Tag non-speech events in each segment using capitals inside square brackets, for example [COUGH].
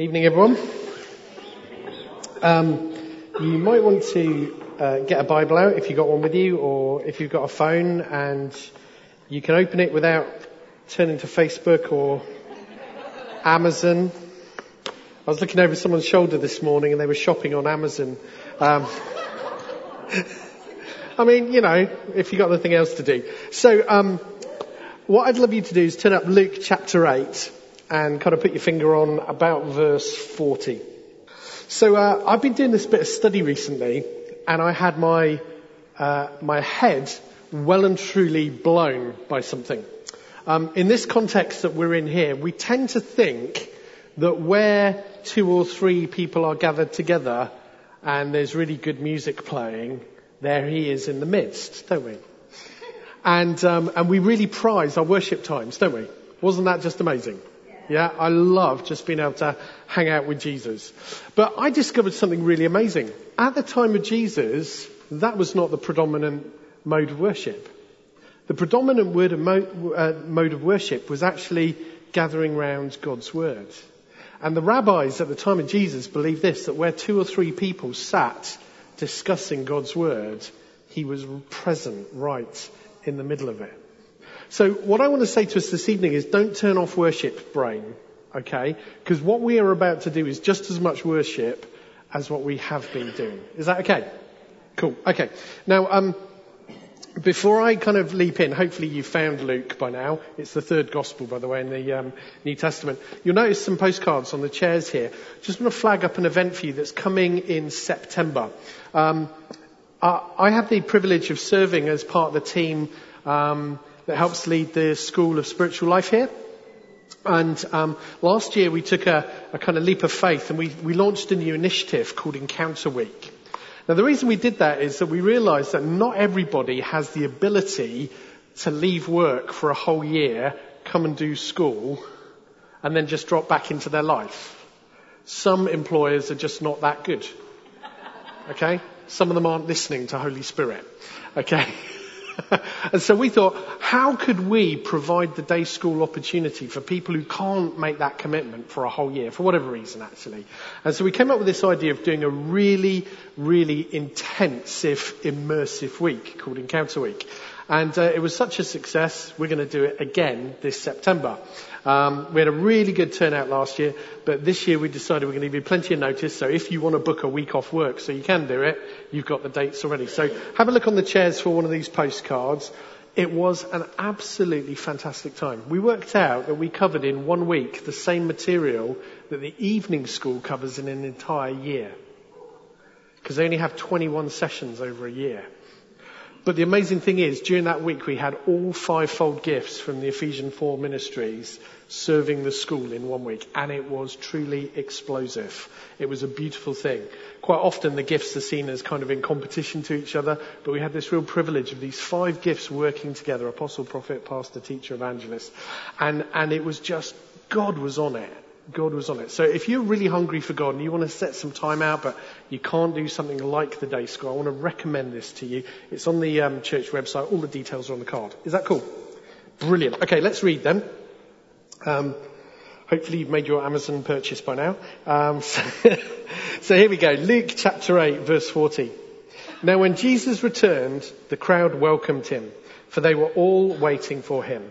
Evening, everyone. Um, you might want to uh, get a Bible out if you've got one with you, or if you've got a phone, and you can open it without turning to Facebook or Amazon. I was looking over someone's shoulder this morning, and they were shopping on Amazon. Um, [LAUGHS] I mean, you know, if you've got nothing else to do. So, um, what I'd love you to do is turn up Luke chapter 8 and kind of put your finger on about verse 40. So uh, I've been doing this bit of study recently, and I had my uh, my head well and truly blown by something. Um, in this context that we're in here, we tend to think that where two or three people are gathered together and there's really good music playing, there he is in the midst, don't we? And um, and we really prize our worship times, don't we? Wasn't that just amazing? Yeah, I love just being able to hang out with Jesus. But I discovered something really amazing. At the time of Jesus, that was not the predominant mode of worship. The predominant word of mo- uh, mode of worship was actually gathering round God's word. And the rabbis at the time of Jesus believed this, that where two or three people sat discussing God's word, he was present right in the middle of it. So what I want to say to us this evening is don't turn off worship brain, okay? Because what we are about to do is just as much worship as what we have been doing. Is that okay? Cool. Okay. Now, um, before I kind of leap in, hopefully you found Luke by now. It's the third gospel, by the way, in the um, New Testament. You'll notice some postcards on the chairs here. Just want to flag up an event for you that's coming in September. Um, I have the privilege of serving as part of the team um, that helps lead the School of Spiritual Life here. And um, last year we took a, a, kind of leap of faith and we, we launched a new initiative called Encounter Week. Now the reason we did that is that we realised that not everybody has the ability to leave work for a whole year, come and do school, and then just drop back into their life. Some employers are just not that good. Okay? Some of them aren't listening to Holy Spirit. Okay? [LAUGHS] [LAUGHS] and so we thought, how could we provide the day school opportunity for people who can't make that commitment for a whole year, for whatever reason actually? And so we came up with this idea of doing a really, really intensive, immersive week called Encounter Week. And uh, it was such a success, we're going to do it again this September. Um, we had a really good turnout last year, but this year we decided we're going to give you plenty of notice. So if you want to book a week off work so you can do it, you've got the dates already. So have a look on the chairs for one of these postcards. It was an absolutely fantastic time. We worked out that we covered in one week the same material that the evening school covers in an entire year. Because they only have 21 sessions over a year. But the amazing thing is, during that week, we had all fivefold gifts from the Ephesian 4 ministries serving the school in one week, and it was truly explosive. It was a beautiful thing. Quite often, the gifts are seen as kind of in competition to each other, but we had this real privilege of these five gifts working together apostle, prophet, pastor, teacher, evangelist. And, and it was just, God was on it. God was on it. So if you're really hungry for God and you want to set some time out, but you can't do something like the day school, I want to recommend this to you. It's on the um, church website. All the details are on the card. Is that cool? Brilliant. Okay, let's read them. Um, hopefully you've made your Amazon purchase by now. Um, [LAUGHS] so, so here we go. Luke chapter 8 verse 40. Now when Jesus returned, the crowd welcomed him, for they were all waiting for him.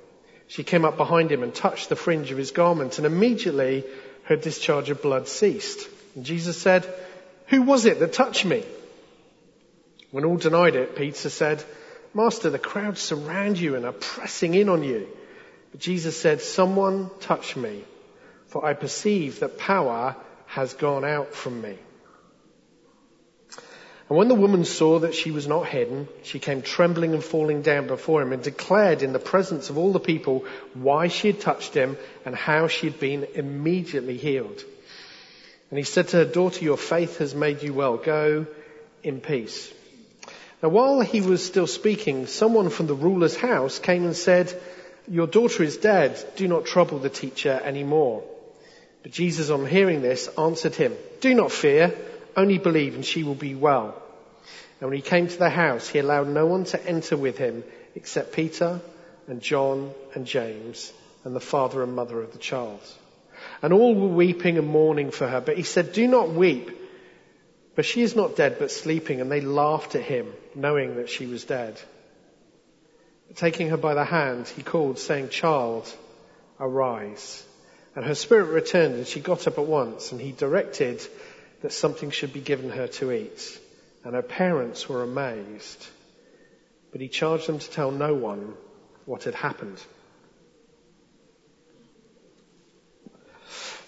She came up behind him and touched the fringe of his garment, and immediately her discharge of blood ceased. And Jesus said, Who was it that touched me? When all denied it, Peter said, Master, the crowds surround you and are pressing in on you. But Jesus said, Someone touched me, for I perceive that power has gone out from me. And when the woman saw that she was not hidden, she came trembling and falling down before him and declared in the presence of all the people why she had touched him and how she had been immediately healed. And he said to her, Daughter, your faith has made you well. Go in peace. Now, while he was still speaking, someone from the ruler's house came and said, Your daughter is dead. Do not trouble the teacher anymore. But Jesus, on hearing this, answered him, Do not fear, only believe and she will be well. And when he came to the house, he allowed no one to enter with him except Peter and John and James and the father and mother of the child. And all were weeping and mourning for her. But he said, Do not weep. But she is not dead, but sleeping. And they laughed at him, knowing that she was dead. Taking her by the hand, he called, saying, Child, arise. And her spirit returned, and she got up at once. And he directed that something should be given her to eat. And her parents were amazed. But he charged them to tell no one what had happened.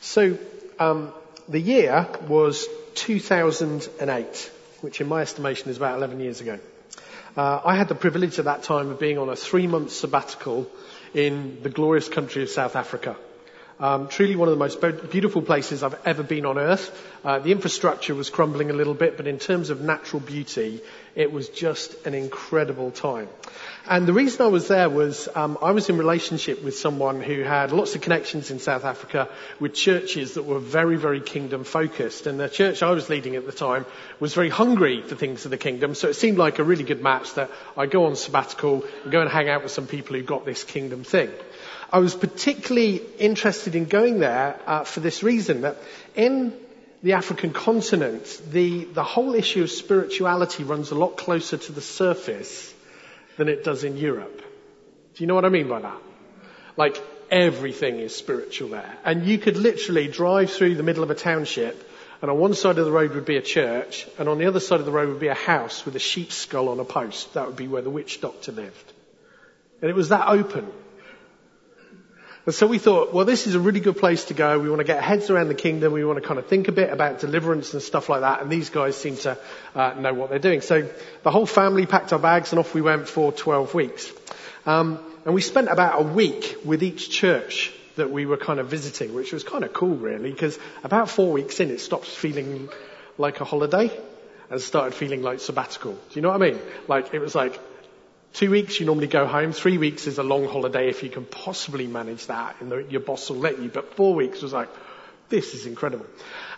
So um, the year was 2008, which in my estimation is about 11 years ago. Uh, I had the privilege at that time of being on a three-month sabbatical in the glorious country of South Africa. Um, truly one of the most beautiful places I've ever been on earth. Uh, the infrastructure was crumbling a little bit, but in terms of natural beauty, it was just an incredible time. And the reason I was there was um, I was in relationship with someone who had lots of connections in South Africa with churches that were very, very kingdom focused. And the church I was leading at the time was very hungry for things of the kingdom. So it seemed like a really good match that I go on sabbatical and go and hang out with some people who got this kingdom thing. I was particularly interested in going there uh, for this reason that in the African continent, the, the whole issue of spirituality runs a lot closer to the surface than it does in Europe. Do you know what I mean by that? Like everything is spiritual there. And you could literally drive through the middle of a township and on one side of the road would be a church and on the other side of the road would be a house with a sheep's skull on a post. That would be where the witch doctor lived. And it was that open. And so we thought, well, this is a really good place to go. We want to get heads around the kingdom. We want to kind of think a bit about deliverance and stuff like that. And these guys seem to uh, know what they're doing. So the whole family packed our bags and off we went for 12 weeks. Um, and we spent about a week with each church that we were kind of visiting, which was kind of cool, really, because about four weeks in, it stopped feeling like a holiday and started feeling like sabbatical. Do you know what I mean? Like it was like Two weeks you normally go home. Three weeks is a long holiday if you can possibly manage that and your boss will let you. But four weeks was like, this is incredible.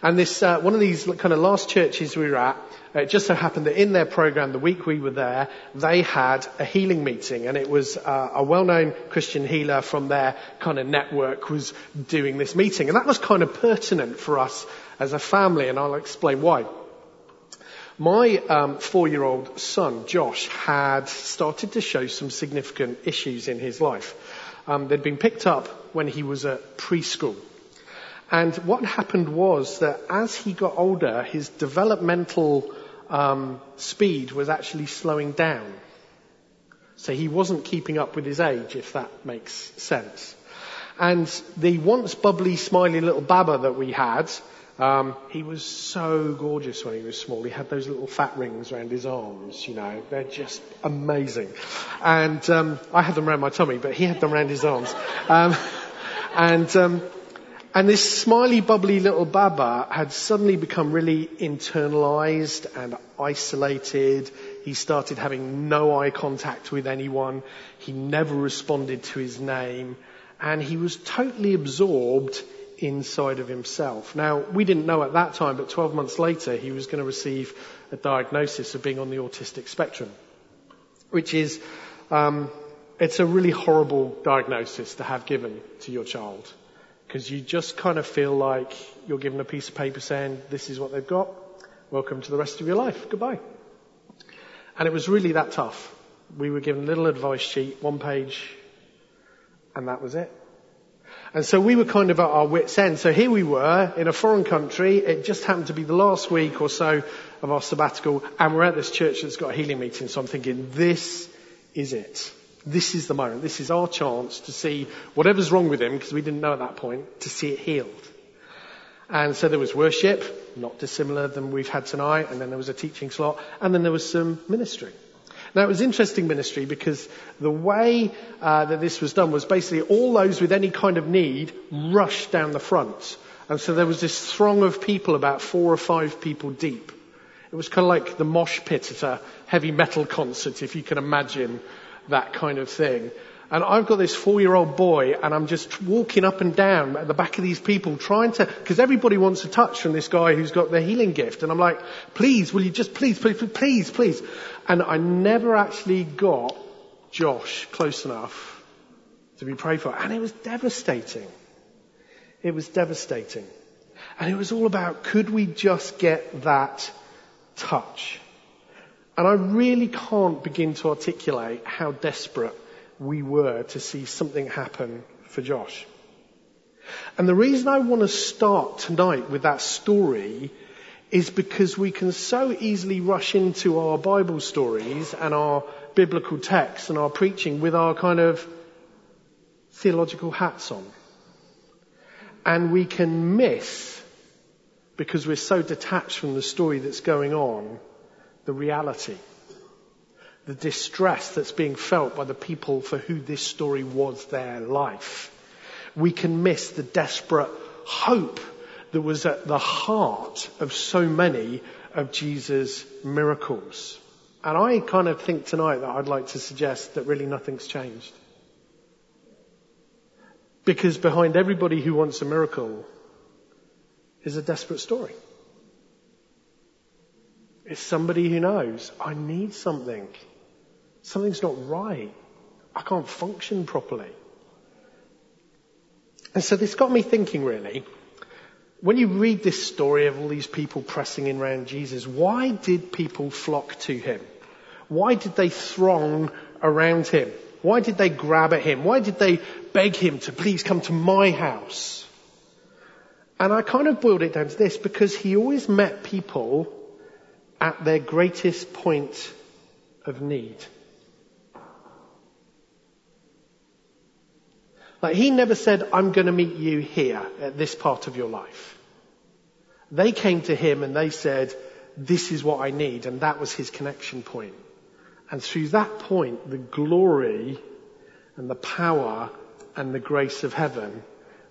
And this, uh, one of these kind of last churches we were at, uh, it just so happened that in their program, the week we were there, they had a healing meeting and it was uh, a well-known Christian healer from their kind of network was doing this meeting. And that was kind of pertinent for us as a family and I'll explain why. My um, four-year-old son, Josh, had started to show some significant issues in his life. Um, they'd been picked up when he was at preschool. And what happened was that as he got older, his developmental um, speed was actually slowing down. So he wasn't keeping up with his age, if that makes sense. And the once bubbly, smiley little Baba that we had um, he was so gorgeous when he was small. He had those little fat rings around his arms, you know. They're just amazing. And um, I had them around my tummy, but he had them around his arms. Um, and um, and this smiley, bubbly little Baba had suddenly become really internalized and isolated. He started having no eye contact with anyone. He never responded to his name. And he was totally absorbed inside of himself. Now, we didn't know at that time, but 12 months later, he was going to receive a diagnosis of being on the autistic spectrum, which is, um, it's a really horrible diagnosis to have given to your child. Because you just kind of feel like you're given a piece of paper saying, this is what they've got. Welcome to the rest of your life. Goodbye. And it was really that tough. We were given a little advice sheet, one page, and that was it. And so we were kind of at our wits end. So here we were in a foreign country. It just happened to be the last week or so of our sabbatical and we're at this church that's got a healing meeting. So I'm thinking, this is it. This is the moment. This is our chance to see whatever's wrong with him, because we didn't know at that point, to see it healed. And so there was worship, not dissimilar than we've had tonight, and then there was a teaching slot, and then there was some ministry. Now it was interesting ministry because the way uh, that this was done was basically all those with any kind of need rushed down the front. And so there was this throng of people, about four or five people deep. It was kind of like the mosh pit at a heavy metal concert, if you can imagine that kind of thing. And I've got this four year old boy and I'm just walking up and down at the back of these people trying to, because everybody wants a touch from this guy who's got the healing gift. And I'm like, please, will you just please, please, please, please. And I never actually got Josh close enough to be prayed for. And it was devastating. It was devastating. And it was all about could we just get that touch? And I really can't begin to articulate how desperate we were to see something happen for Josh. And the reason I want to start tonight with that story is because we can so easily rush into our Bible stories and our biblical texts and our preaching with our kind of theological hats on. And we can miss, because we're so detached from the story that's going on, the reality. The distress that's being felt by the people for who this story was their life. We can miss the desperate hope that was at the heart of so many of Jesus' miracles. And I kind of think tonight that I'd like to suggest that really nothing's changed. Because behind everybody who wants a miracle is a desperate story. It's somebody who knows, I need something. Something's not right. I can't function properly. And so this got me thinking really, when you read this story of all these people pressing in around Jesus, why did people flock to him? Why did they throng around him? Why did they grab at him? Why did they beg him to please come to my house? And I kind of boiled it down to this because he always met people at their greatest point of need. Like he never said, I'm going to meet you here at this part of your life. They came to him and they said, this is what I need. And that was his connection point. And through that point, the glory and the power and the grace of heaven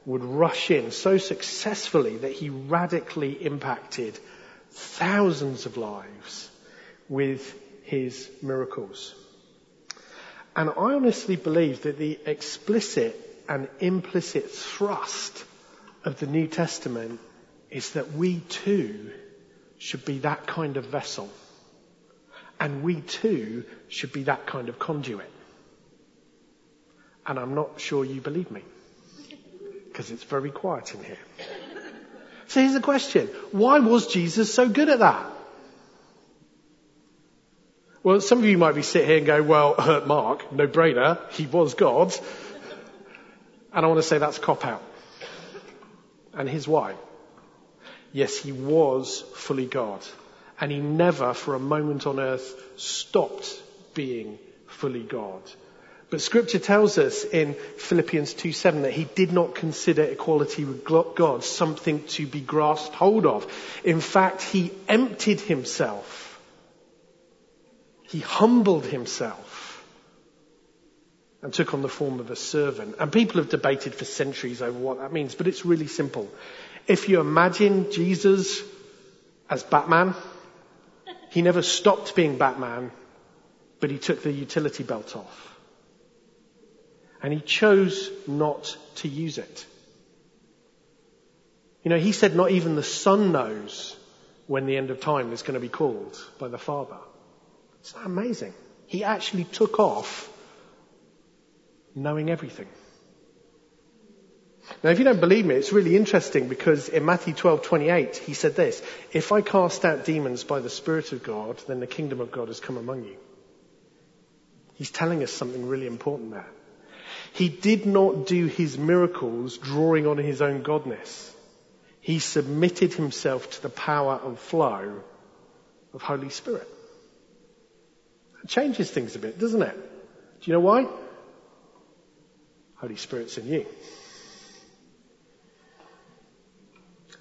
would rush in so successfully that he radically impacted thousands of lives with his miracles. And I honestly believe that the explicit and implicit thrust of the New Testament is that we too should be that kind of vessel. And we too should be that kind of conduit. And I'm not sure you believe me. Because it's very quiet in here. So here's the question. Why was Jesus so good at that? Well, some of you might be sitting here and go, well, Mark, no brainer. He was God. And I want to say that's cop out. And here's why. Yes, he was fully God. And he never for a moment on earth stopped being fully God. But scripture tells us in Philippians 2:7 that he did not consider equality with God something to be grasped hold of. In fact, he emptied himself. He humbled himself and took on the form of a servant. And people have debated for centuries over what that means, but it's really simple. If you imagine Jesus as Batman, he never stopped being Batman, but he took the utility belt off. And he chose not to use it. You know, he said not even the son knows when the end of time is going to be called by the Father. It's amazing. He actually took off knowing everything. Now, if you don't believe me, it's really interesting because in Matthew 12:28 he said this: "If I cast out demons by the Spirit of God, then the kingdom of God has come among you." He's telling us something really important there. He did not do his miracles drawing on his own godness. He submitted himself to the power and flow of Holy Spirit. It changes things a bit, doesn't it? Do you know why? Holy Spirit's in you.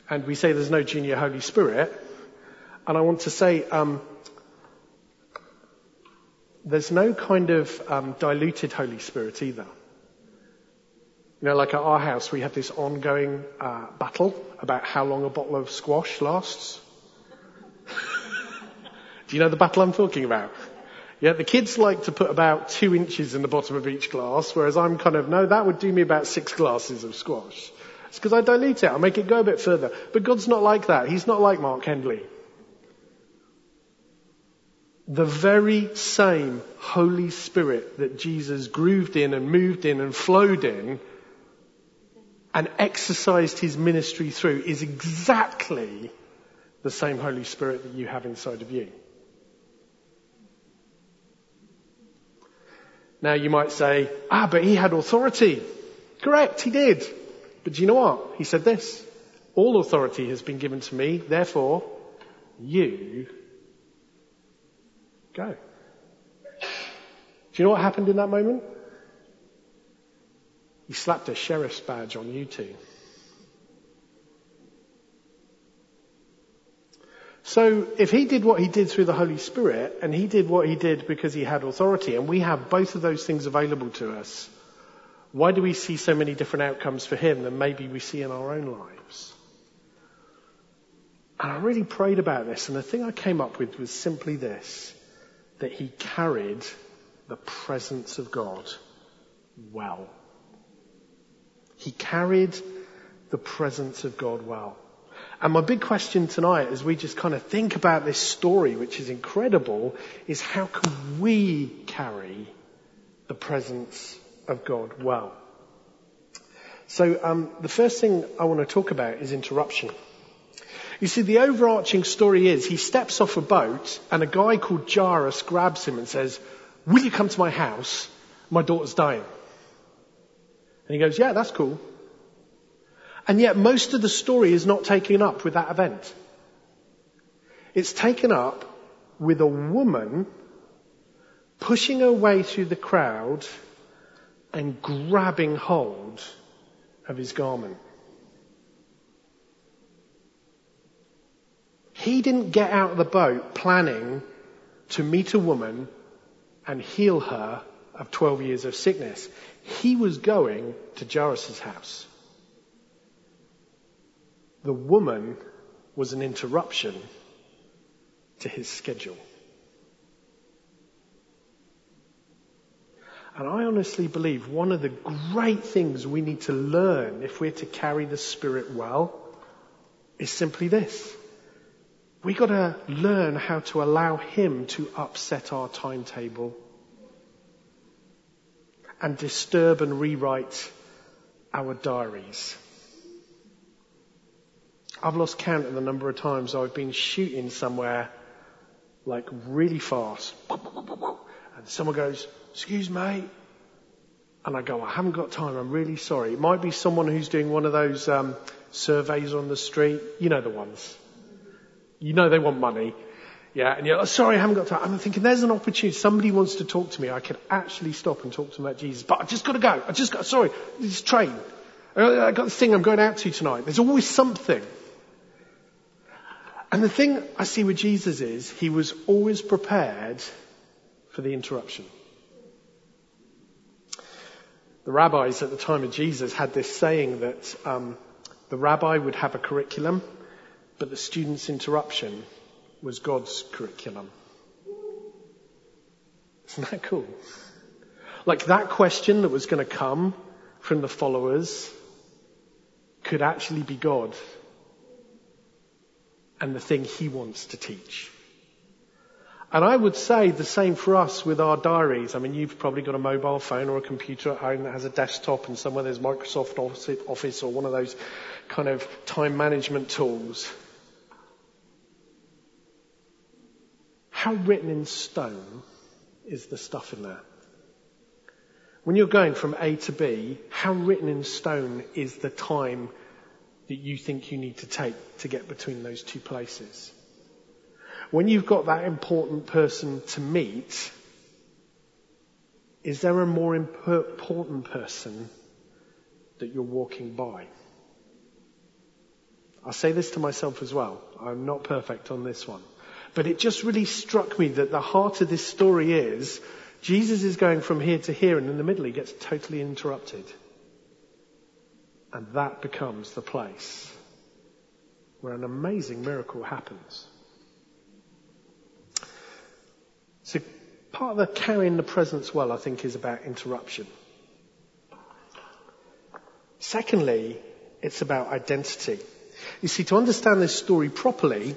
And we say there's no junior Holy Spirit. And I want to say, um, there's no kind of um, diluted Holy Spirit either. You know, like at our house, we have this ongoing uh, battle about how long a bottle of squash lasts? [LAUGHS] Do you know the battle I'm talking about? Yeah, the kids like to put about two inches in the bottom of each glass, whereas I'm kind of, no, that would do me about six glasses of squash. It's because I dilute it. I make it go a bit further. But God's not like that. He's not like Mark Hendley. The very same Holy Spirit that Jesus grooved in and moved in and flowed in and exercised his ministry through is exactly the same Holy Spirit that you have inside of you. Now you might say, ah, but he had authority. Correct, he did. But do you know what? He said this. All authority has been given to me, therefore, you Go. Do you know what happened in that moment? He slapped a sheriff's badge on you two. So if he did what he did through the Holy Spirit, and he did what he did because he had authority, and we have both of those things available to us, why do we see so many different outcomes for him than maybe we see in our own lives? And I really prayed about this, and the thing I came up with was simply this that he carried the presence of God well. He carried the presence of God well. And my big question tonight, as we just kind of think about this story, which is incredible, is how can we carry the presence of God well? So um, the first thing I want to talk about is interruption. You see, the overarching story is he steps off a boat and a guy called Jairus grabs him and says, will you come to my house? My daughter's dying. And he goes, yeah, that's cool. And yet most of the story is not taken up with that event. It's taken up with a woman pushing her way through the crowd and grabbing hold of his garment. He didn't get out of the boat planning to meet a woman and heal her of 12 years of sickness. He was going to Jairus' house. The woman was an interruption to his schedule. And I honestly believe one of the great things we need to learn if we're to carry the Spirit well is simply this. We got to learn how to allow Him to upset our timetable and disturb and rewrite our diaries. I've lost count of the number of times I've been shooting somewhere like really fast. And someone goes, excuse me. And I go, I haven't got time. I'm really sorry. It might be someone who's doing one of those um, surveys on the street. You know the ones. You know they want money. Yeah, and you're, oh, sorry, I haven't got time. I'm thinking there's an opportunity. Somebody wants to talk to me. I could actually stop and talk to them about Jesus. But I've just got to go. I just got, sorry, this train. I got this thing I'm going out to tonight. There's always something. And the thing I see with Jesus is he was always prepared for the interruption. The rabbis at the time of Jesus had this saying that um, the rabbi would have a curriculum but the student's interruption was God's curriculum. Isn't that cool? Like that question that was going to come from the followers could actually be God and the thing he wants to teach. And I would say the same for us with our diaries. I mean, you've probably got a mobile phone or a computer at home that has a desktop and somewhere there's Microsoft Office or one of those kind of time management tools. How written in stone is the stuff in there? When you're going from A to B, how written in stone is the time that you think you need to take to get between those two places? When you've got that important person to meet, is there a more important person that you're walking by? I say this to myself as well. I'm not perfect on this one. But it just really struck me that the heart of this story is Jesus is going from here to here and in the middle he gets totally interrupted. And that becomes the place where an amazing miracle happens. So part of the carrying the presence well, I think, is about interruption. Secondly, it's about identity. You see, to understand this story properly,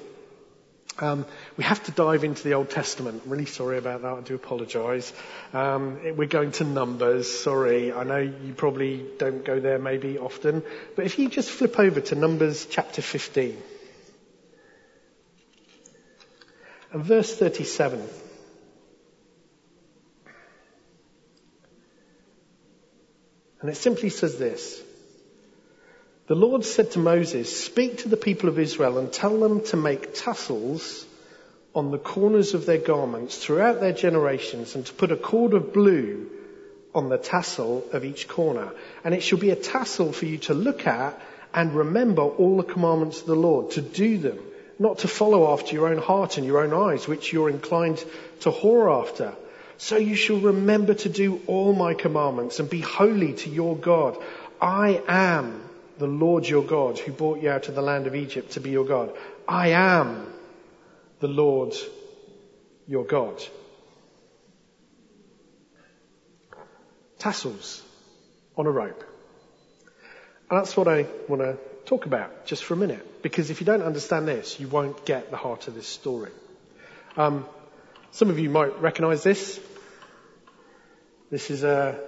um, we have to dive into the Old Testament. I'm really sorry about that. I do apologise. Um, we're going to Numbers. Sorry. I know you probably don't go there maybe often. But if you just flip over to Numbers chapter 15 and verse 37. And it simply says this. The Lord said to Moses, Speak to the people of Israel and tell them to make tassels on the corners of their garments throughout their generations and to put a cord of blue on the tassel of each corner. And it shall be a tassel for you to look at and remember all the commandments of the Lord, to do them, not to follow after your own heart and your own eyes, which you're inclined to whore after. So you shall remember to do all my commandments and be holy to your God. I am the Lord your God who brought you out of the land of Egypt to be your God. I am the Lord your God. Tassels on a rope. And that's what I want to talk about just for a minute. Because if you don't understand this, you won't get the heart of this story. Um, some of you might recognize this. This is a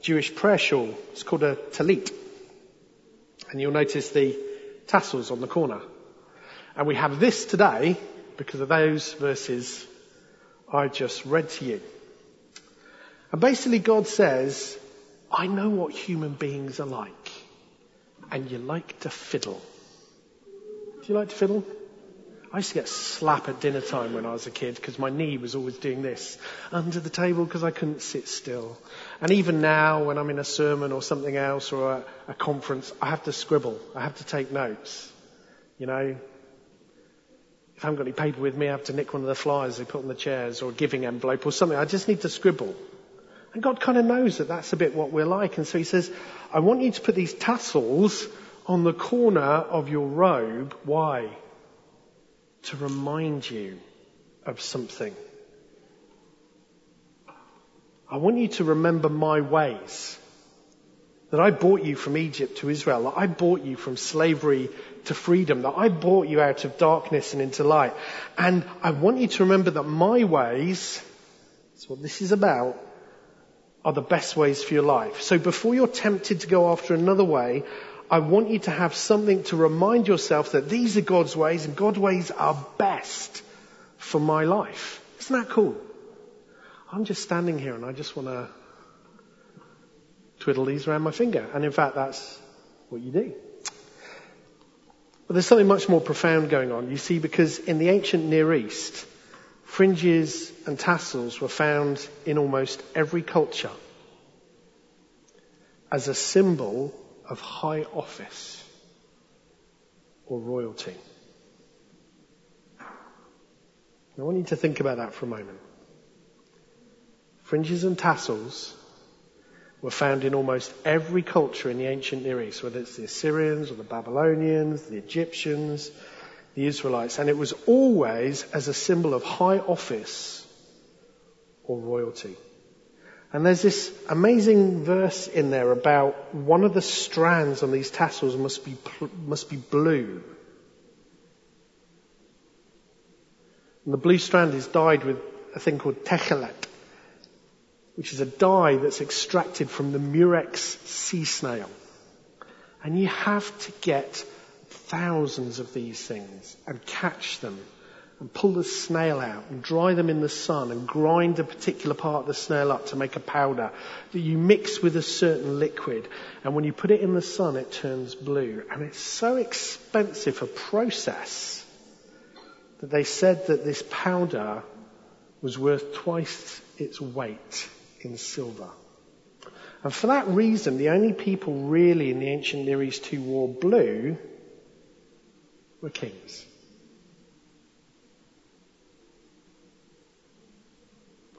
Jewish prayer shawl. It's called a talit. And you'll notice the tassels on the corner. And we have this today because of those verses I just read to you. And basically God says, I know what human beings are like. And you like to fiddle. Do you like to fiddle? I used to get slap at dinner time when I was a kid because my knee was always doing this under the table because I couldn't sit still. And even now when I'm in a sermon or something else or a, a conference, I have to scribble. I have to take notes. You know, if I haven't got any paper with me, I have to nick one of the flyers they put on the chairs or a giving envelope or something. I just need to scribble. And God kind of knows that that's a bit what we're like. And so he says, I want you to put these tassels on the corner of your robe. Why? To remind you of something. I want you to remember my ways. That I brought you from Egypt to Israel. That I brought you from slavery to freedom. That I brought you out of darkness and into light. And I want you to remember that my ways, that's what this is about, are the best ways for your life. So before you're tempted to go after another way, I want you to have something to remind yourself that these are God's ways and God's ways are best for my life. Isn't that cool? I'm just standing here and I just want to twiddle these around my finger. And in fact, that's what you do. But there's something much more profound going on. You see, because in the ancient Near East, fringes and tassels were found in almost every culture as a symbol of high office or royalty. I want you to think about that for a moment. Fringes and tassels were found in almost every culture in the ancient Near East, whether it's the Assyrians or the Babylonians, the Egyptians, the Israelites, and it was always as a symbol of high office or royalty. And there's this amazing verse in there about one of the strands on these tassels must be, must be blue. And the blue strand is dyed with a thing called techelet, which is a dye that's extracted from the murex sea snail. And you have to get thousands of these things and catch them and pull the snail out and dry them in the sun and grind a particular part of the snail up to make a powder that you mix with a certain liquid. And when you put it in the sun, it turns blue. And it's so expensive a process that they said that this powder was worth twice its weight in silver. And for that reason, the only people really in the ancient Near East who wore blue were kings.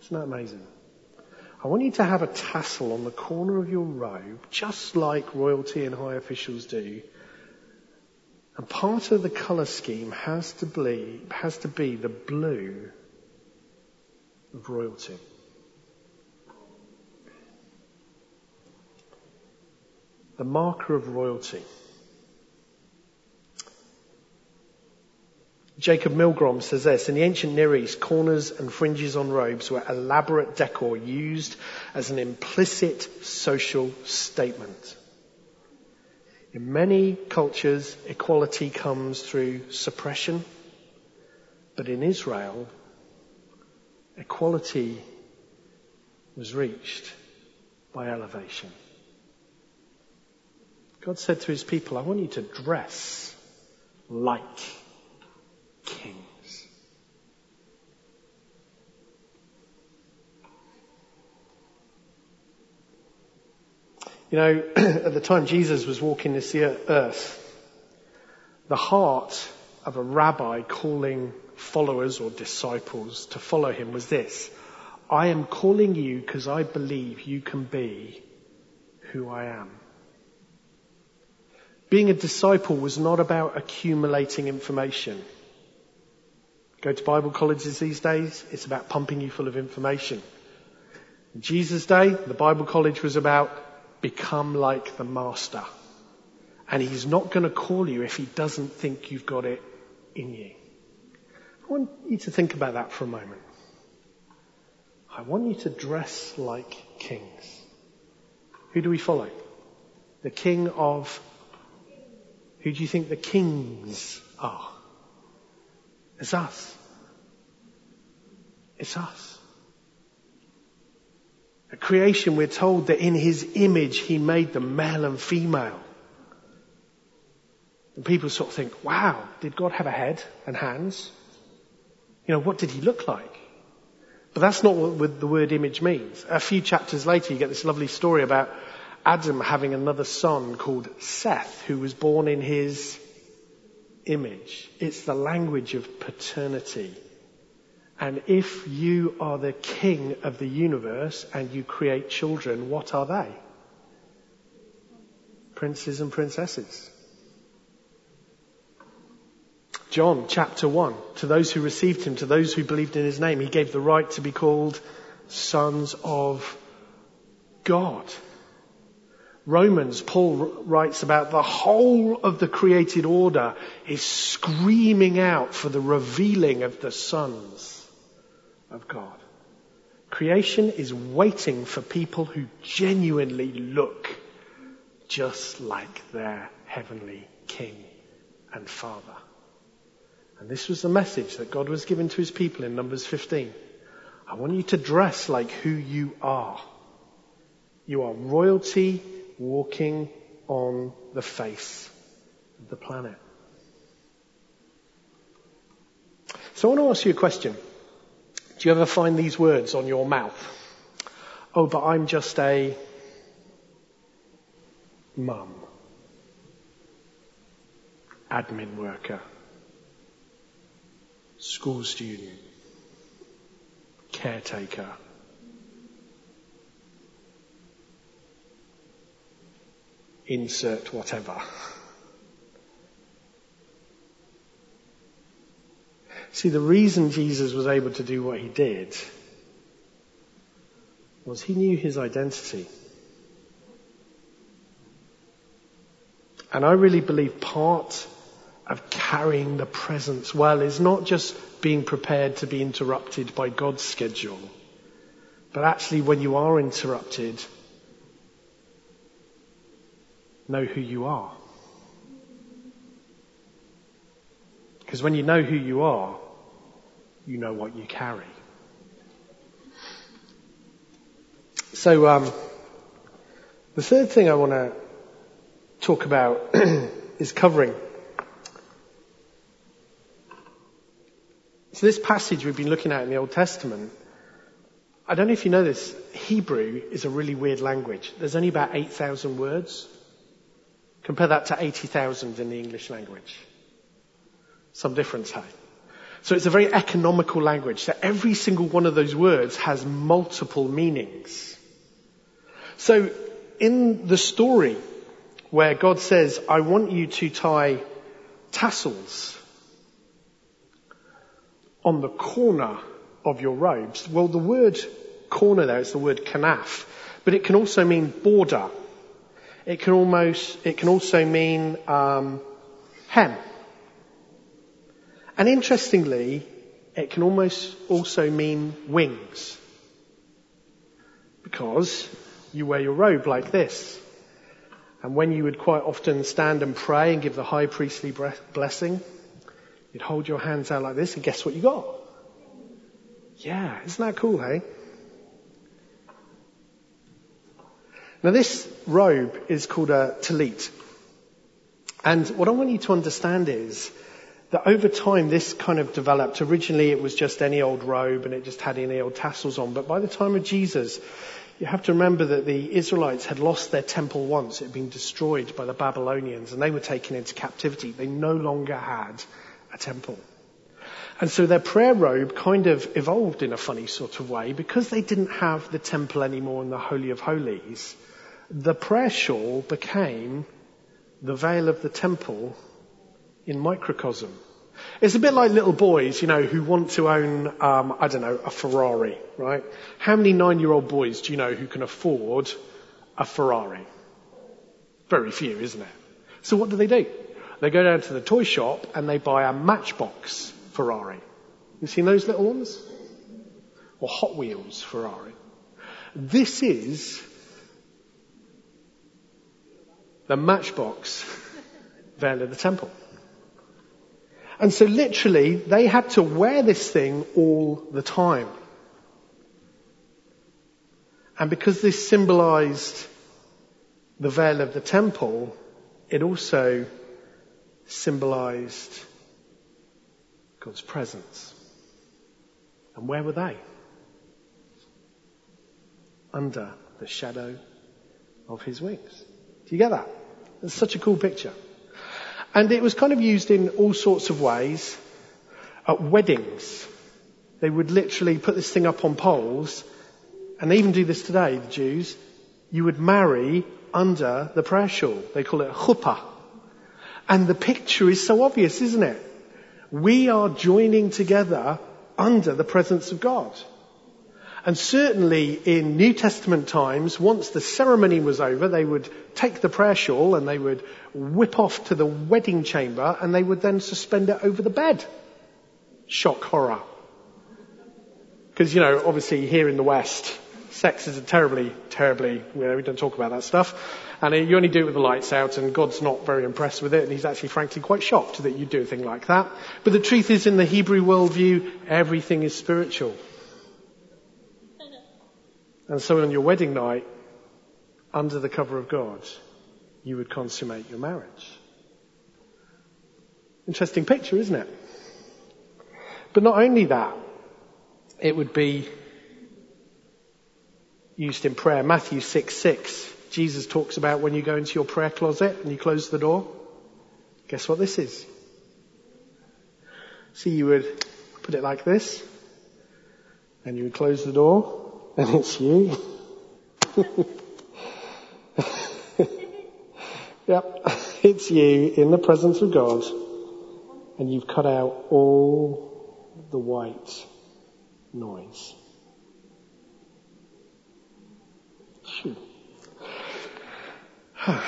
Isn't that amazing? I want you to have a tassel on the corner of your robe, just like royalty and high officials do. And part of the colour scheme has to be, has to be the blue of royalty. The marker of royalty. Jacob Milgrom says this, in the ancient Near East, corners and fringes on robes were elaborate decor used as an implicit social statement. In many cultures, equality comes through suppression, but in Israel, equality was reached by elevation. God said to his people, I want you to dress like kings. You know, [CLEARS THROAT] at the time Jesus was walking this earth, the heart of a rabbi calling followers or disciples to follow him was this. I am calling you because I believe you can be who I am. Being a disciple was not about accumulating information. Go to Bible colleges these days, it's about pumping you full of information. In Jesus' day, the Bible college was about become like the master. And he's not going to call you if he doesn't think you've got it in you. I want you to think about that for a moment. I want you to dress like kings. Who do we follow? The king of. Who do you think the kings are? It's us. It's us. At creation, we're told that in his image, he made them male and female. And people sort of think, wow, did God have a head and hands? You know, what did he look like? But that's not what the word image means. A few chapters later, you get this lovely story about Adam having another son called Seth, who was born in his image. It's the language of paternity. And if you are the king of the universe and you create children, what are they? Princes and princesses. John chapter 1. To those who received him, to those who believed in his name, he gave the right to be called sons of God. Romans, Paul writes about the whole of the created order is screaming out for the revealing of the sons of God. Creation is waiting for people who genuinely look just like their heavenly King and Father. And this was the message that God was giving to his people in Numbers 15. I want you to dress like who you are. You are royalty walking on the face of the planet. So I want to ask you a question. Do you ever find these words on your mouth? Oh, but I'm just a mum, admin worker, school student, caretaker, insert whatever. See, the reason Jesus was able to do what he did was he knew his identity. And I really believe part of carrying the presence well is not just being prepared to be interrupted by God's schedule, but actually when you are interrupted, know who you are. Because when you know who you are, you know what you carry. So, um, the third thing I want to talk about [CLEARS THROAT] is covering. So this passage we've been looking at in the Old Testament, I don't know if you know this, Hebrew is a really weird language. There's only about 8,000 words. Compare that to 80,000 in the English language. Some difference, hey? So it's a very economical language. So every single one of those words has multiple meanings. So in the story where God says, I want you to tie tassels on the corner of your robes. Well, the word corner there is the word kanaf, but it can also mean border. It can almost, it can also mean um, hem. And interestingly, it can almost also mean wings. Because you wear your robe like this. And when you would quite often stand and pray and give the high priestly blessing, you'd hold your hands out like this and guess what you got? Yeah, isn't that cool, hey? Now this robe is called a talit. And what I want you to understand is that over time this kind of developed. Originally it was just any old robe and it just had any old tassels on. But by the time of Jesus, you have to remember that the Israelites had lost their temple once. It had been destroyed by the Babylonians and they were taken into captivity. They no longer had a temple. And so their prayer robe kind of evolved in a funny sort of way because they didn't have the temple anymore in the Holy of Holies. The prayer shawl became the veil of the temple in microcosm. It's a bit like little boys, you know, who want to own, um, I don't know, a Ferrari, right? How many nine-year-old boys do you know who can afford a Ferrari? Very few, isn't it? So what do they do? They go down to the toy shop and they buy a Matchbox Ferrari. You've seen those little ones? Or Hot Wheels Ferrari. This is the Matchbox veil of the temple. And so literally, they had to wear this thing all the time. And because this symbolized the veil of the temple, it also symbolized God's presence. And where were they? Under the shadow of his wings. Do you get that? It's such a cool picture. And it was kind of used in all sorts of ways. At weddings, they would literally put this thing up on poles, and they even do this today, the Jews. You would marry under the prayer shawl. They call it chuppah. And the picture is so obvious, isn't it? We are joining together under the presence of God. And certainly in New Testament times, once the ceremony was over, they would take the prayer shawl and they would whip off to the wedding chamber and they would then suspend it over the bed. Shock horror. Because, you know, obviously here in the West, sex is a terribly, terribly, you know, we don't talk about that stuff. And you only do it with the lights out and God's not very impressed with it and he's actually frankly quite shocked that you do a thing like that. But the truth is in the Hebrew worldview, everything is spiritual. And so on your wedding night, under the cover of God, you would consummate your marriage. Interesting picture, isn't it? But not only that, it would be used in prayer. Matthew 6 6, Jesus talks about when you go into your prayer closet and you close the door. Guess what this is? See, you would put it like this, and you would close the door, and it's you. yep, it's you in the presence of God, and you've cut out all the white noise. and [SIGHS]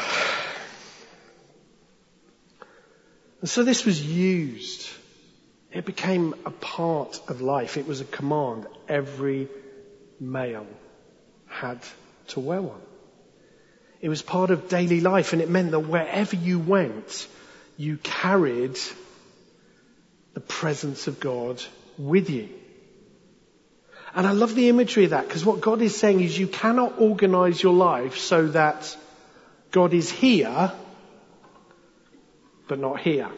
so this was used. It became a part of life. It was a command every male had to wear one. It was part of daily life and it meant that wherever you went, you carried the presence of God with you. And I love the imagery of that because what God is saying is you cannot organize your life so that God is here, but not here.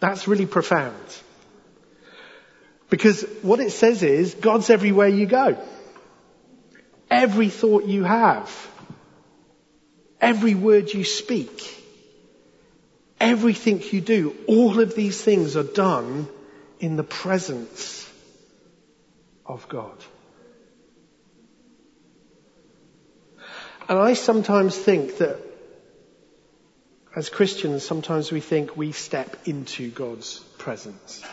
That's really profound. Because what it says is, God's everywhere you go. Every thought you have. Every word you speak. Everything you do. All of these things are done in the presence of God. And I sometimes think that as Christians, sometimes we think we step into God's presence.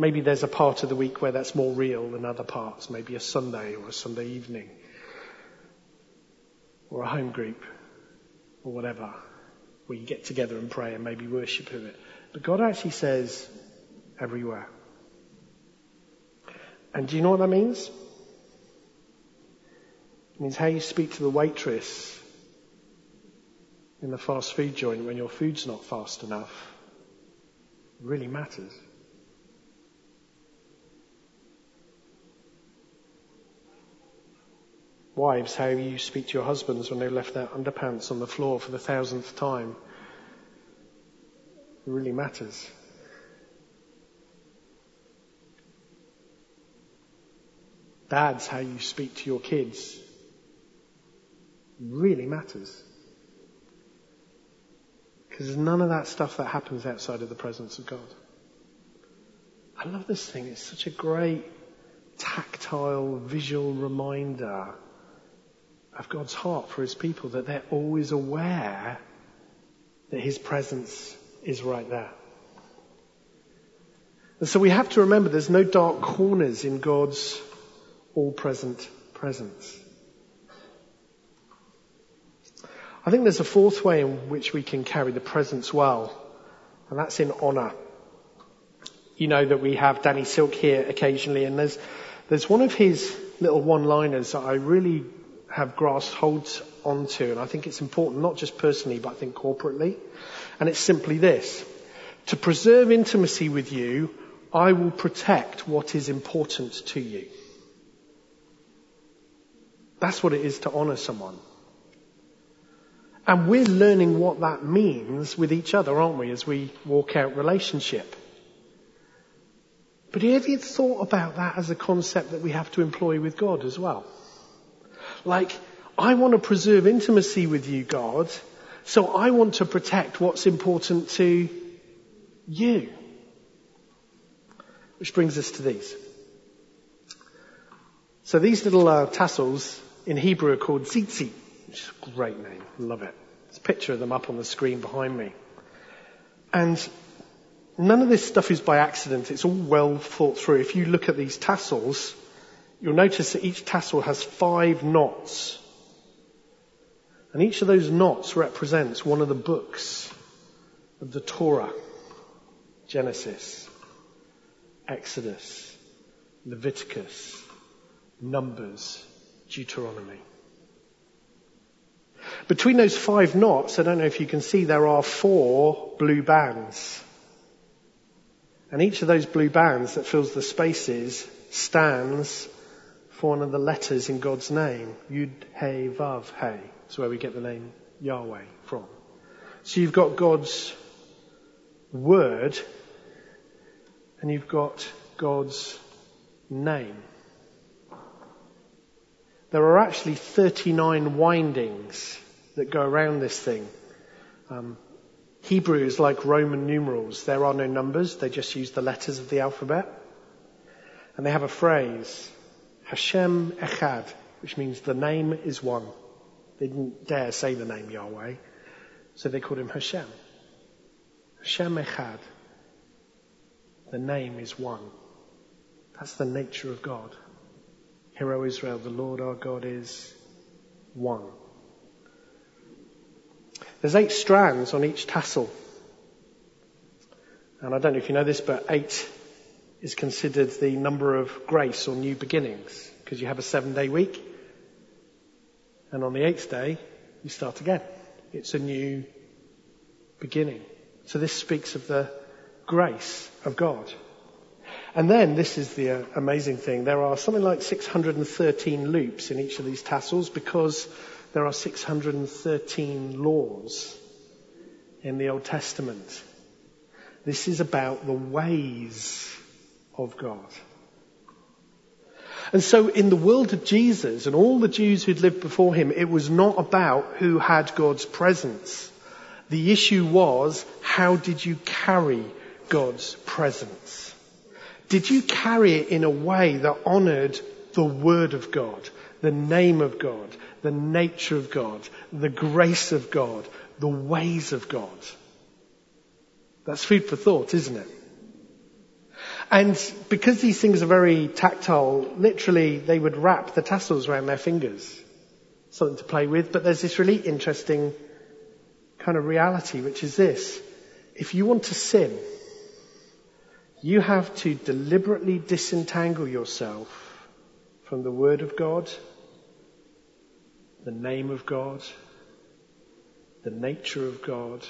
Maybe there's a part of the week where that's more real than other parts, maybe a Sunday or a Sunday evening or a home group or whatever, where you get together and pray and maybe worship with it. But God actually says everywhere. And do you know what that means? It means how you speak to the waitress in the fast food joint when your food's not fast enough really matters. Wives, how you speak to your husbands when they left their underpants on the floor for the thousandth time it really matters. Dads, how you speak to your kids really matters. Because there's none of that stuff that happens outside of the presence of God. I love this thing. It's such a great tactile, visual reminder of God's heart for his people that they're always aware that his presence is right there. And so we have to remember there's no dark corners in God's all present presence. I think there's a fourth way in which we can carry the presence well, and that's in honour. You know that we have Danny Silk here occasionally, and there's there's one of his little one-liners that I really have grasped hold onto, and I think it's important not just personally, but I think corporately. And it's simply this: to preserve intimacy with you, I will protect what is important to you. That's what it is to honour someone. And we're learning what that means with each other, aren't we, as we walk out relationship. But have you thought about that as a concept that we have to employ with God as well? Like, I want to preserve intimacy with you, God, so I want to protect what's important to you. Which brings us to these. So these little uh, tassels in Hebrew are called tzitzit, which is a great name. Love it. There's a picture of them up on the screen behind me. And none of this stuff is by accident. It's all well thought through. If you look at these tassels, you'll notice that each tassel has five knots. And each of those knots represents one of the books of the Torah. Genesis, Exodus, Leviticus, Numbers, Deuteronomy. Between those five knots, I don't know if you can see, there are four blue bands. And each of those blue bands that fills the spaces stands for one of the letters in God's name. Yud, He, Vav, He. That's where we get the name Yahweh from. So you've got God's word and you've got God's name. There are actually 39 windings that go around this thing. Um, Hebrew is like Roman numerals. There are no numbers. They just use the letters of the alphabet. And they have a phrase, Hashem Echad, which means the name is one. They didn't dare say the name Yahweh, so they called him Hashem. Hashem Echad. The name is one. That's the nature of God. Hear, O Israel, the Lord our God is one. There's eight strands on each tassel. And I don't know if you know this, but eight is considered the number of grace or new beginnings because you have a seven day week. And on the eighth day, you start again. It's a new beginning. So this speaks of the grace of God. And then, this is the uh, amazing thing, there are something like 613 loops in each of these tassels because there are 613 laws in the Old Testament. This is about the ways of God. And so in the world of Jesus and all the Jews who'd lived before him, it was not about who had God's presence. The issue was, how did you carry God's presence? Did you carry it in a way that honored the Word of God, the name of God, the nature of God, the grace of God, the ways of God. That's food for thought, isn't it? And because these things are very tactile, literally they would wrap the tassels around their fingers. Something to play with, but there's this really interesting kind of reality, which is this. If you want to sin, you have to deliberately disentangle yourself from the Word of God, the name of God, the nature of God,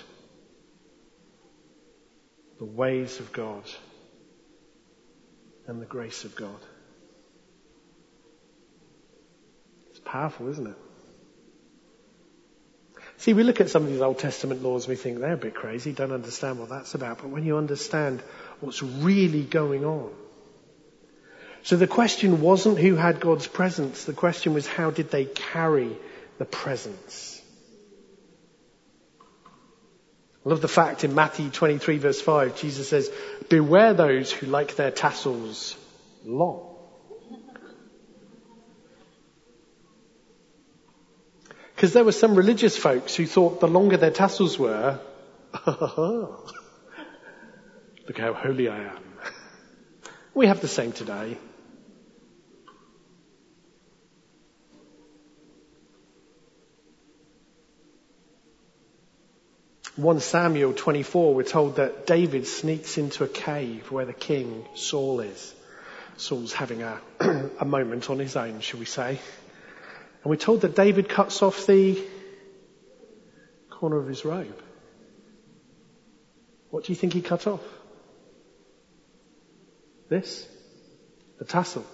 the ways of God and the grace of God. It's powerful, isn't it? See, we look at some of these Old Testament laws and we think they're a bit crazy, don't understand what that's about. But when you understand what's really going on. So the question wasn't who had God's presence, the question was how did they carry the presence? I love the fact in Matthew 23 verse 5, Jesus says, beware those who like their tassels long. Because there were some religious folks who thought the longer their tassels were, [LAUGHS] look how holy I am. We have the same today. 1 Samuel 24, we're told that David sneaks into a cave where the king Saul is. Saul's having a, [CLEARS THROAT] a moment on his own, shall we say. And we're told that David cuts off the corner of his robe. What do you think he cut off? This? The tassel.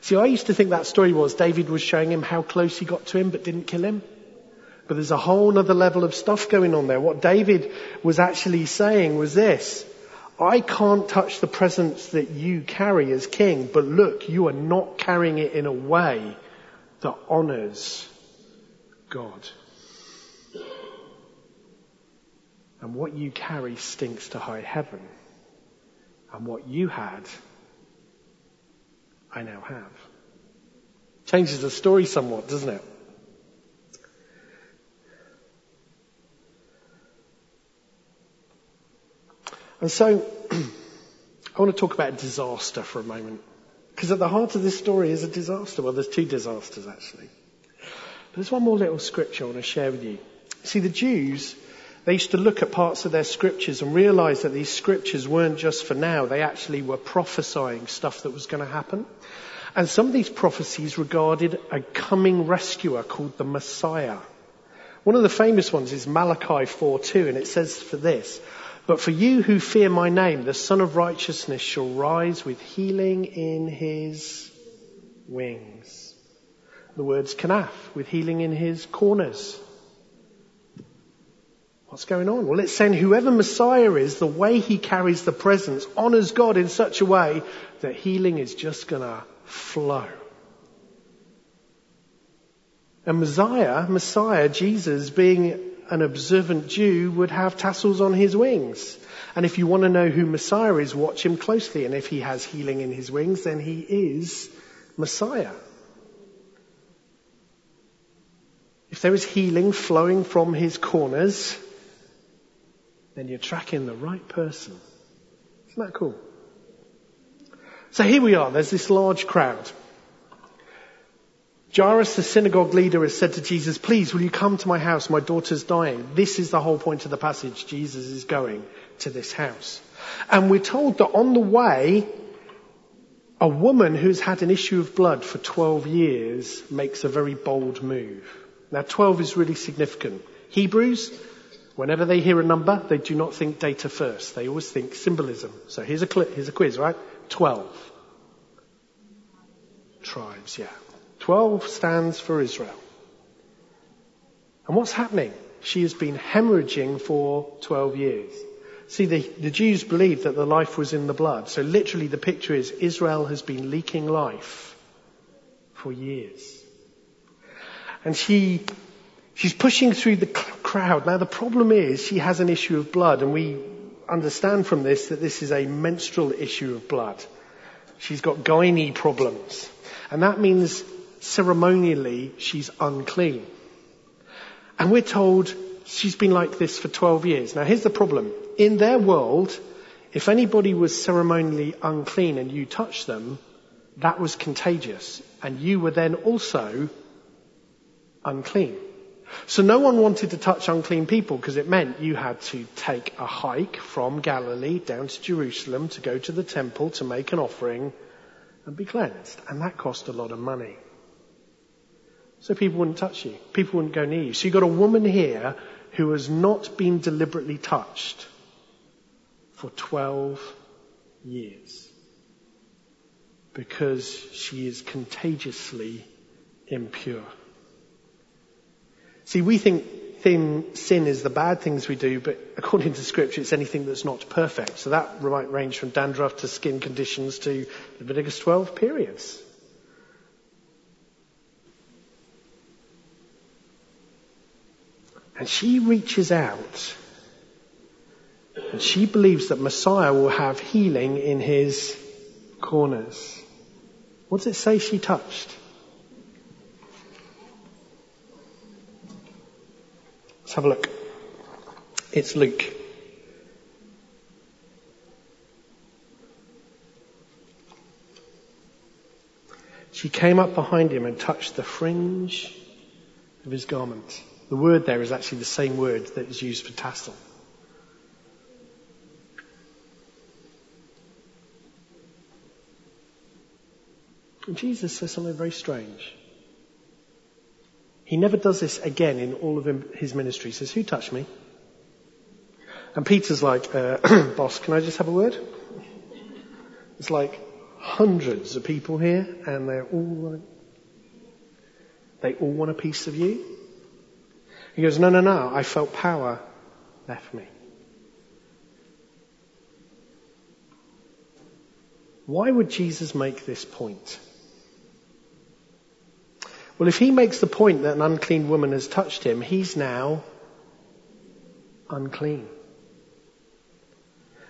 See, I used to think that story was David was showing him how close he got to him but didn't kill him. But there's a whole other level of stuff going on there. What David was actually saying was this. I can't touch the presence that you carry as king, but look, you are not carrying it in a way that honors God. And what you carry stinks to high heaven. And what you had, I now have. Changes the story somewhat, doesn't it? And so, [CLEARS THROAT] I want to talk about disaster for a moment. Because at the heart of this story is a disaster. Well, there's two disasters actually. But there's one more little scripture I want to share with you. See, the Jews, they used to look at parts of their scriptures and realize that these scriptures weren't just for now. They actually were prophesying stuff that was going to happen. And some of these prophecies regarded a coming rescuer called the Messiah. One of the famous ones is Malachi 4:2, and it says for this, but for you who fear my name, the Sun of Righteousness shall rise with healing in his wings. The words kanaf, with healing in his corners. What's going on? Well, it's saying whoever Messiah is, the way he carries the presence honors God in such a way that healing is just gonna flow. And Messiah, Messiah, Jesus being an observant Jew would have tassels on his wings. And if you want to know who Messiah is, watch him closely. And if he has healing in his wings, then he is Messiah. If there is healing flowing from his corners, then you're tracking the right person. Isn't that cool? So here we are. There's this large crowd. Jairus, the synagogue leader, has said to Jesus, please, will you come to my house? My daughter's dying. This is the whole point of the passage. Jesus is going to this house. And we're told that on the way, a woman who's had an issue of blood for 12 years makes a very bold move. Now 12 is really significant. Hebrews, whenever they hear a number, they do not think data first. They always think symbolism. So here's a, cl- here's a quiz, right? 12. Tribes, yeah. 12 stands for Israel. And what's happening? She has been hemorrhaging for 12 years. See, the, the Jews believed that the life was in the blood. So literally the picture is Israel has been leaking life for years. And she, she's pushing through the crowd. Now the problem is she has an issue of blood and we understand from this that this is a menstrual issue of blood. She's got gynae problems. And that means ceremonially she's unclean. And we're told she's been like this for 12 years. Now here's the problem. In their world, if anybody was ceremonially unclean and you touched them, that was contagious. And you were then also unclean. So no one wanted to touch unclean people because it meant you had to take a hike from Galilee down to Jerusalem to go to the temple to make an offering and be cleansed. And that cost a lot of money. So people wouldn't touch you. People wouldn't go near you. So you've got a woman here who has not been deliberately touched for 12 years because she is contagiously impure. See, we think thin sin is the bad things we do, but according to scripture, it's anything that's not perfect. So that might range from dandruff to skin conditions to Leviticus 12 periods. And she reaches out and she believes that Messiah will have healing in his corners. What does it say she touched? Let's have a look. It's Luke. She came up behind him and touched the fringe of his garment. The word there is actually the same word that is used for tassel. And Jesus says something very strange. He never does this again in all of his ministry. He says, Who touched me? And Peter's like, uh, [CLEARS THROAT] Boss, can I just have a word? It's like hundreds of people here, and they're all like, they all want a piece of you. He goes, No, no, no, I felt power left me. Why would Jesus make this point? Well, if he makes the point that an unclean woman has touched him, he's now unclean.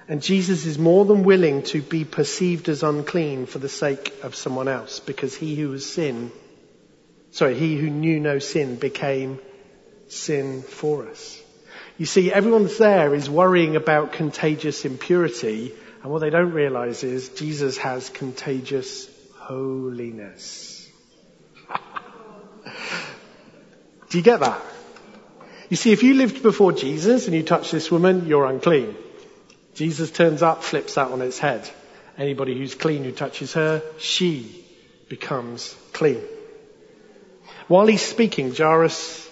And Jesus is more than willing to be perceived as unclean for the sake of someone else because he who was sin, sorry, he who knew no sin became sin for us. You see, everyone there is worrying about contagious impurity and what they don't realize is Jesus has contagious holiness. [LAUGHS] Do you get that? You see, if you lived before Jesus and you touch this woman, you're unclean. Jesus turns up, flips that on its head. Anybody who's clean who touches her, she becomes clean. While he's speaking, Jairus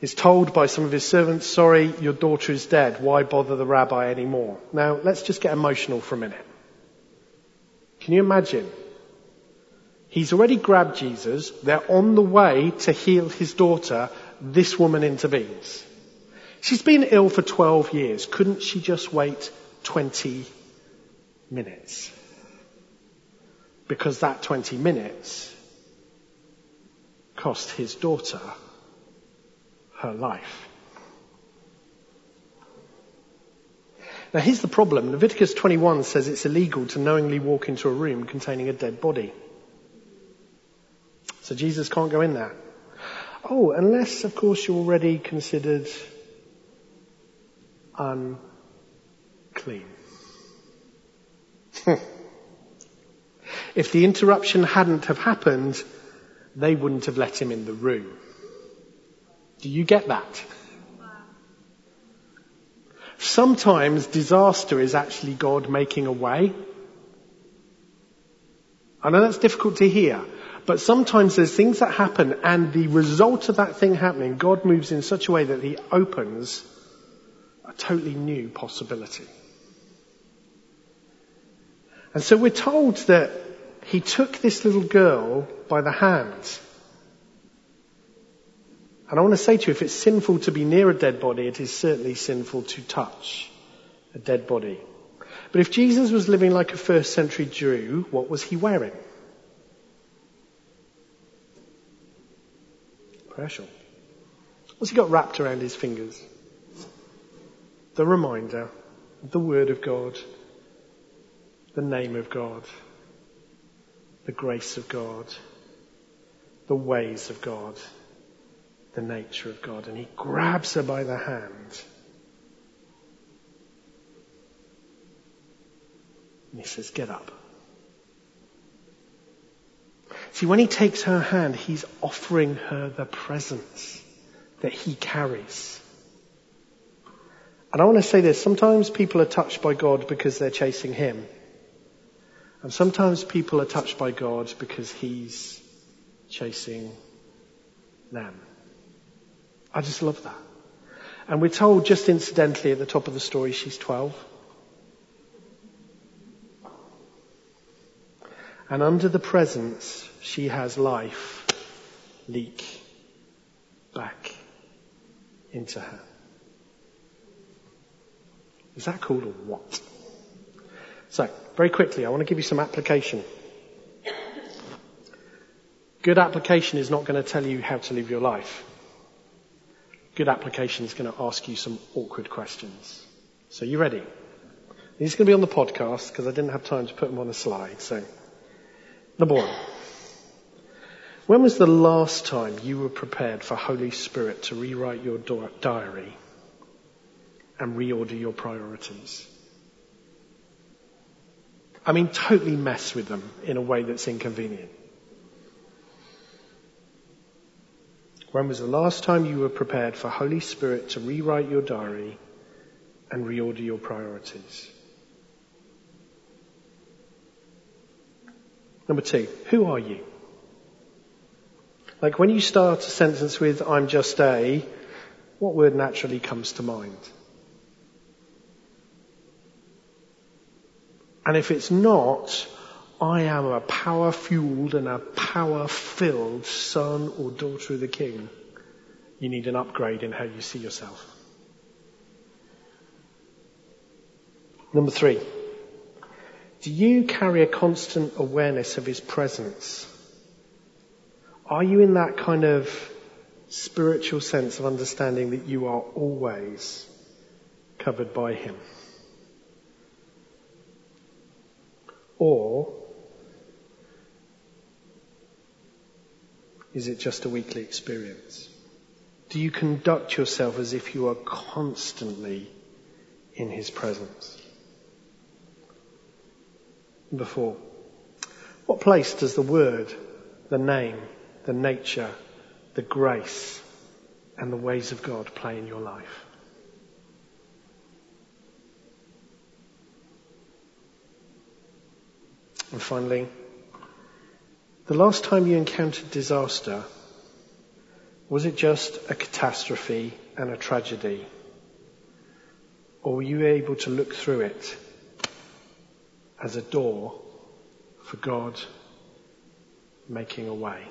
is told by some of his servants, sorry, your daughter is dead. Why bother the rabbi anymore? Now, let's just get emotional for a minute. Can you imagine He's already grabbed Jesus. They're on the way to heal his daughter. This woman intervenes. She's been ill for 12 years. Couldn't she just wait 20 minutes? Because that 20 minutes cost his daughter her life. Now here's the problem. Leviticus 21 says it's illegal to knowingly walk into a room containing a dead body. So Jesus can't go in there. Oh, unless, of course, you're already considered unclean. [LAUGHS] if the interruption hadn't have happened, they wouldn't have let him in the room. Do you get that? Sometimes disaster is actually God making a way. I know that's difficult to hear, but sometimes there's things that happen and the result of that thing happening, God moves in such a way that he opens a totally new possibility. And so we're told that he took this little girl by the hand. And I want to say to you, if it's sinful to be near a dead body, it is certainly sinful to touch a dead body. But if Jesus was living like a first century Jew, what was he wearing? special. What's he got wrapped around his fingers? The reminder, the Word of God, the name of God, the grace of God, the ways of God, the nature of God. And he grabs her by the hand. And he says, Get up. See, when he takes her hand, he's offering her the presence that he carries. And I want to say this, sometimes people are touched by God because they're chasing him. And sometimes people are touched by God because he's chasing them. I just love that. And we're told just incidentally at the top of the story she's 12. And under the presence, she has life leak back into her. Is that called a what? So, very quickly, I want to give you some application. Good application is not going to tell you how to live your life. Good application is going to ask you some awkward questions. So, you ready? These are going to be on the podcast because I didn't have time to put them on a slide. So, number one. When was the last time you were prepared for Holy Spirit to rewrite your diary and reorder your priorities? I mean, totally mess with them in a way that's inconvenient. When was the last time you were prepared for Holy Spirit to rewrite your diary and reorder your priorities? Number two, who are you? Like when you start a sentence with, I'm just a, what word naturally comes to mind? And if it's not, I am a power fueled and a power filled son or daughter of the king, you need an upgrade in how you see yourself. Number three, do you carry a constant awareness of his presence? Are you in that kind of spiritual sense of understanding that you are always covered by him? Or is it just a weekly experience? Do you conduct yourself as if you are constantly in His presence? Four, what place does the Word, the name, the nature, the grace, and the ways of God play in your life? And finally, the last time you encountered disaster, was it just a catastrophe and a tragedy? Or were you able to look through it as a door for God making a way?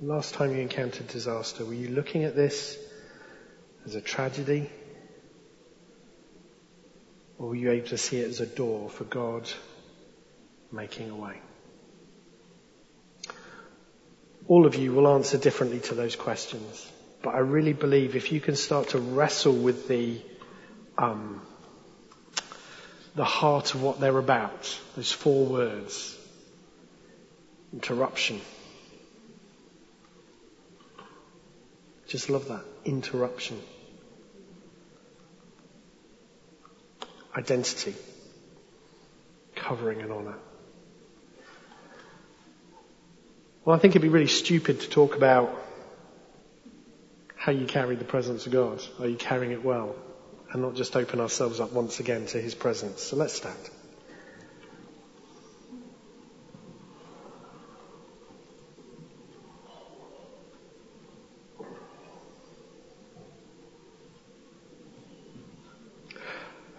Last time you encountered disaster, were you looking at this as a tragedy? Or were you able to see it as a door for God making a way? All of you will answer differently to those questions. But I really believe if you can start to wrestle with the, um, the heart of what they're about, those four words, interruption. Just love that. Interruption. Identity, covering and honour. Well, I think it'd be really stupid to talk about how you carry the presence of God. Are you carrying it well? And not just open ourselves up once again to His presence. So let's stand.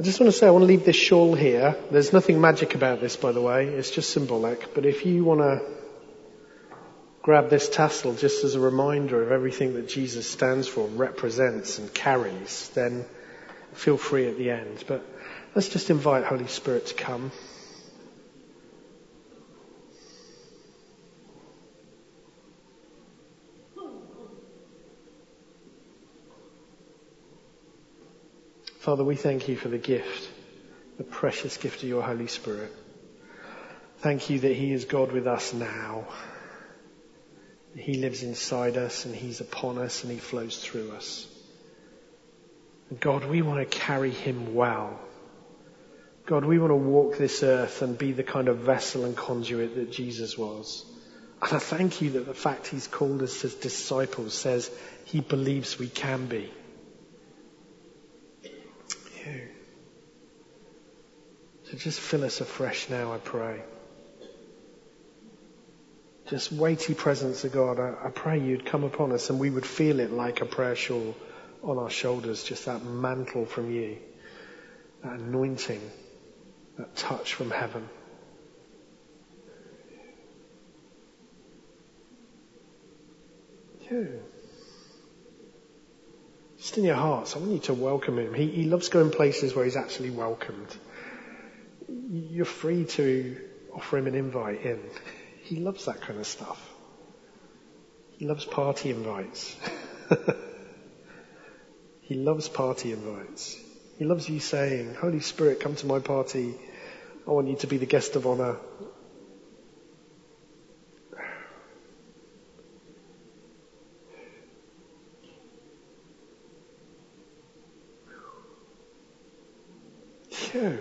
I just want to say I want to leave this shawl here. There's nothing magic about this, by the way. It's just symbolic. But if you want to grab this tassel just as a reminder of everything that Jesus stands for, represents and carries, then feel free at the end. But let's just invite Holy Spirit to come. Father, we thank you for the gift, the precious gift of your Holy Spirit. Thank you that He is God with us now. He lives inside us and He's upon us and He flows through us. God, we want to carry Him well. God, we want to walk this earth and be the kind of vessel and conduit that Jesus was. And I thank you that the fact He's called us as disciples says He believes we can be. You. So just fill us afresh now, I pray. Just weighty presence of God. I, I pray you'd come upon us and we would feel it like a prayer shawl on our shoulders, just that mantle from you, that anointing, that touch from heaven. Yeah. Just in your hearts, I want you to welcome him. He, he loves going places where he's actually welcomed. You're free to offer him an invite in. He loves that kind of stuff. He loves party invites. [LAUGHS] he loves party invites. He loves you saying, Holy Spirit, come to my party. I want you to be the guest of honor. Yeah.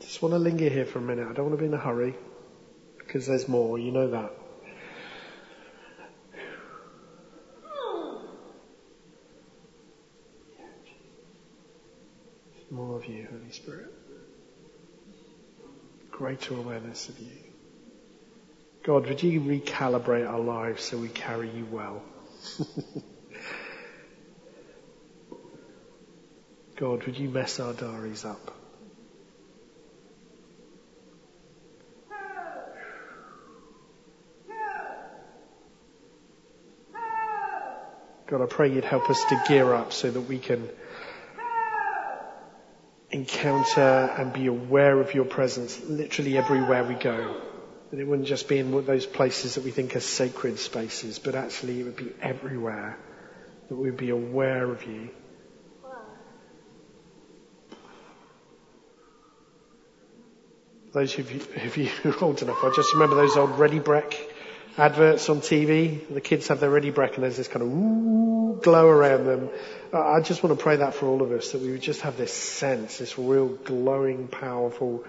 Just want to linger here for a minute. I don't want to be in a hurry because there's more. You know that. More of you, Holy Spirit. Greater awareness of you. God, would you recalibrate our lives so we carry you well? [LAUGHS] God, would you mess our diaries up? God, I pray you'd help us to gear up so that we can encounter and be aware of your presence literally everywhere we go. That it wouldn't just be in those places that we think are sacred spaces, but actually it would be everywhere. That we'd be aware of you. Those of you, who are old enough, I just remember those old Ready Brek adverts on TV. The kids have their Ready Brek and there's this kind of glow around them. I just want to pray that for all of us, that we would just have this sense, this real glowing, powerful,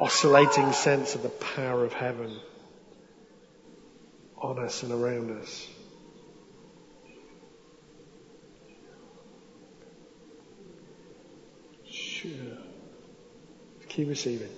oscillating sense of the power of heaven on us and around us. Sure. Keep receiving.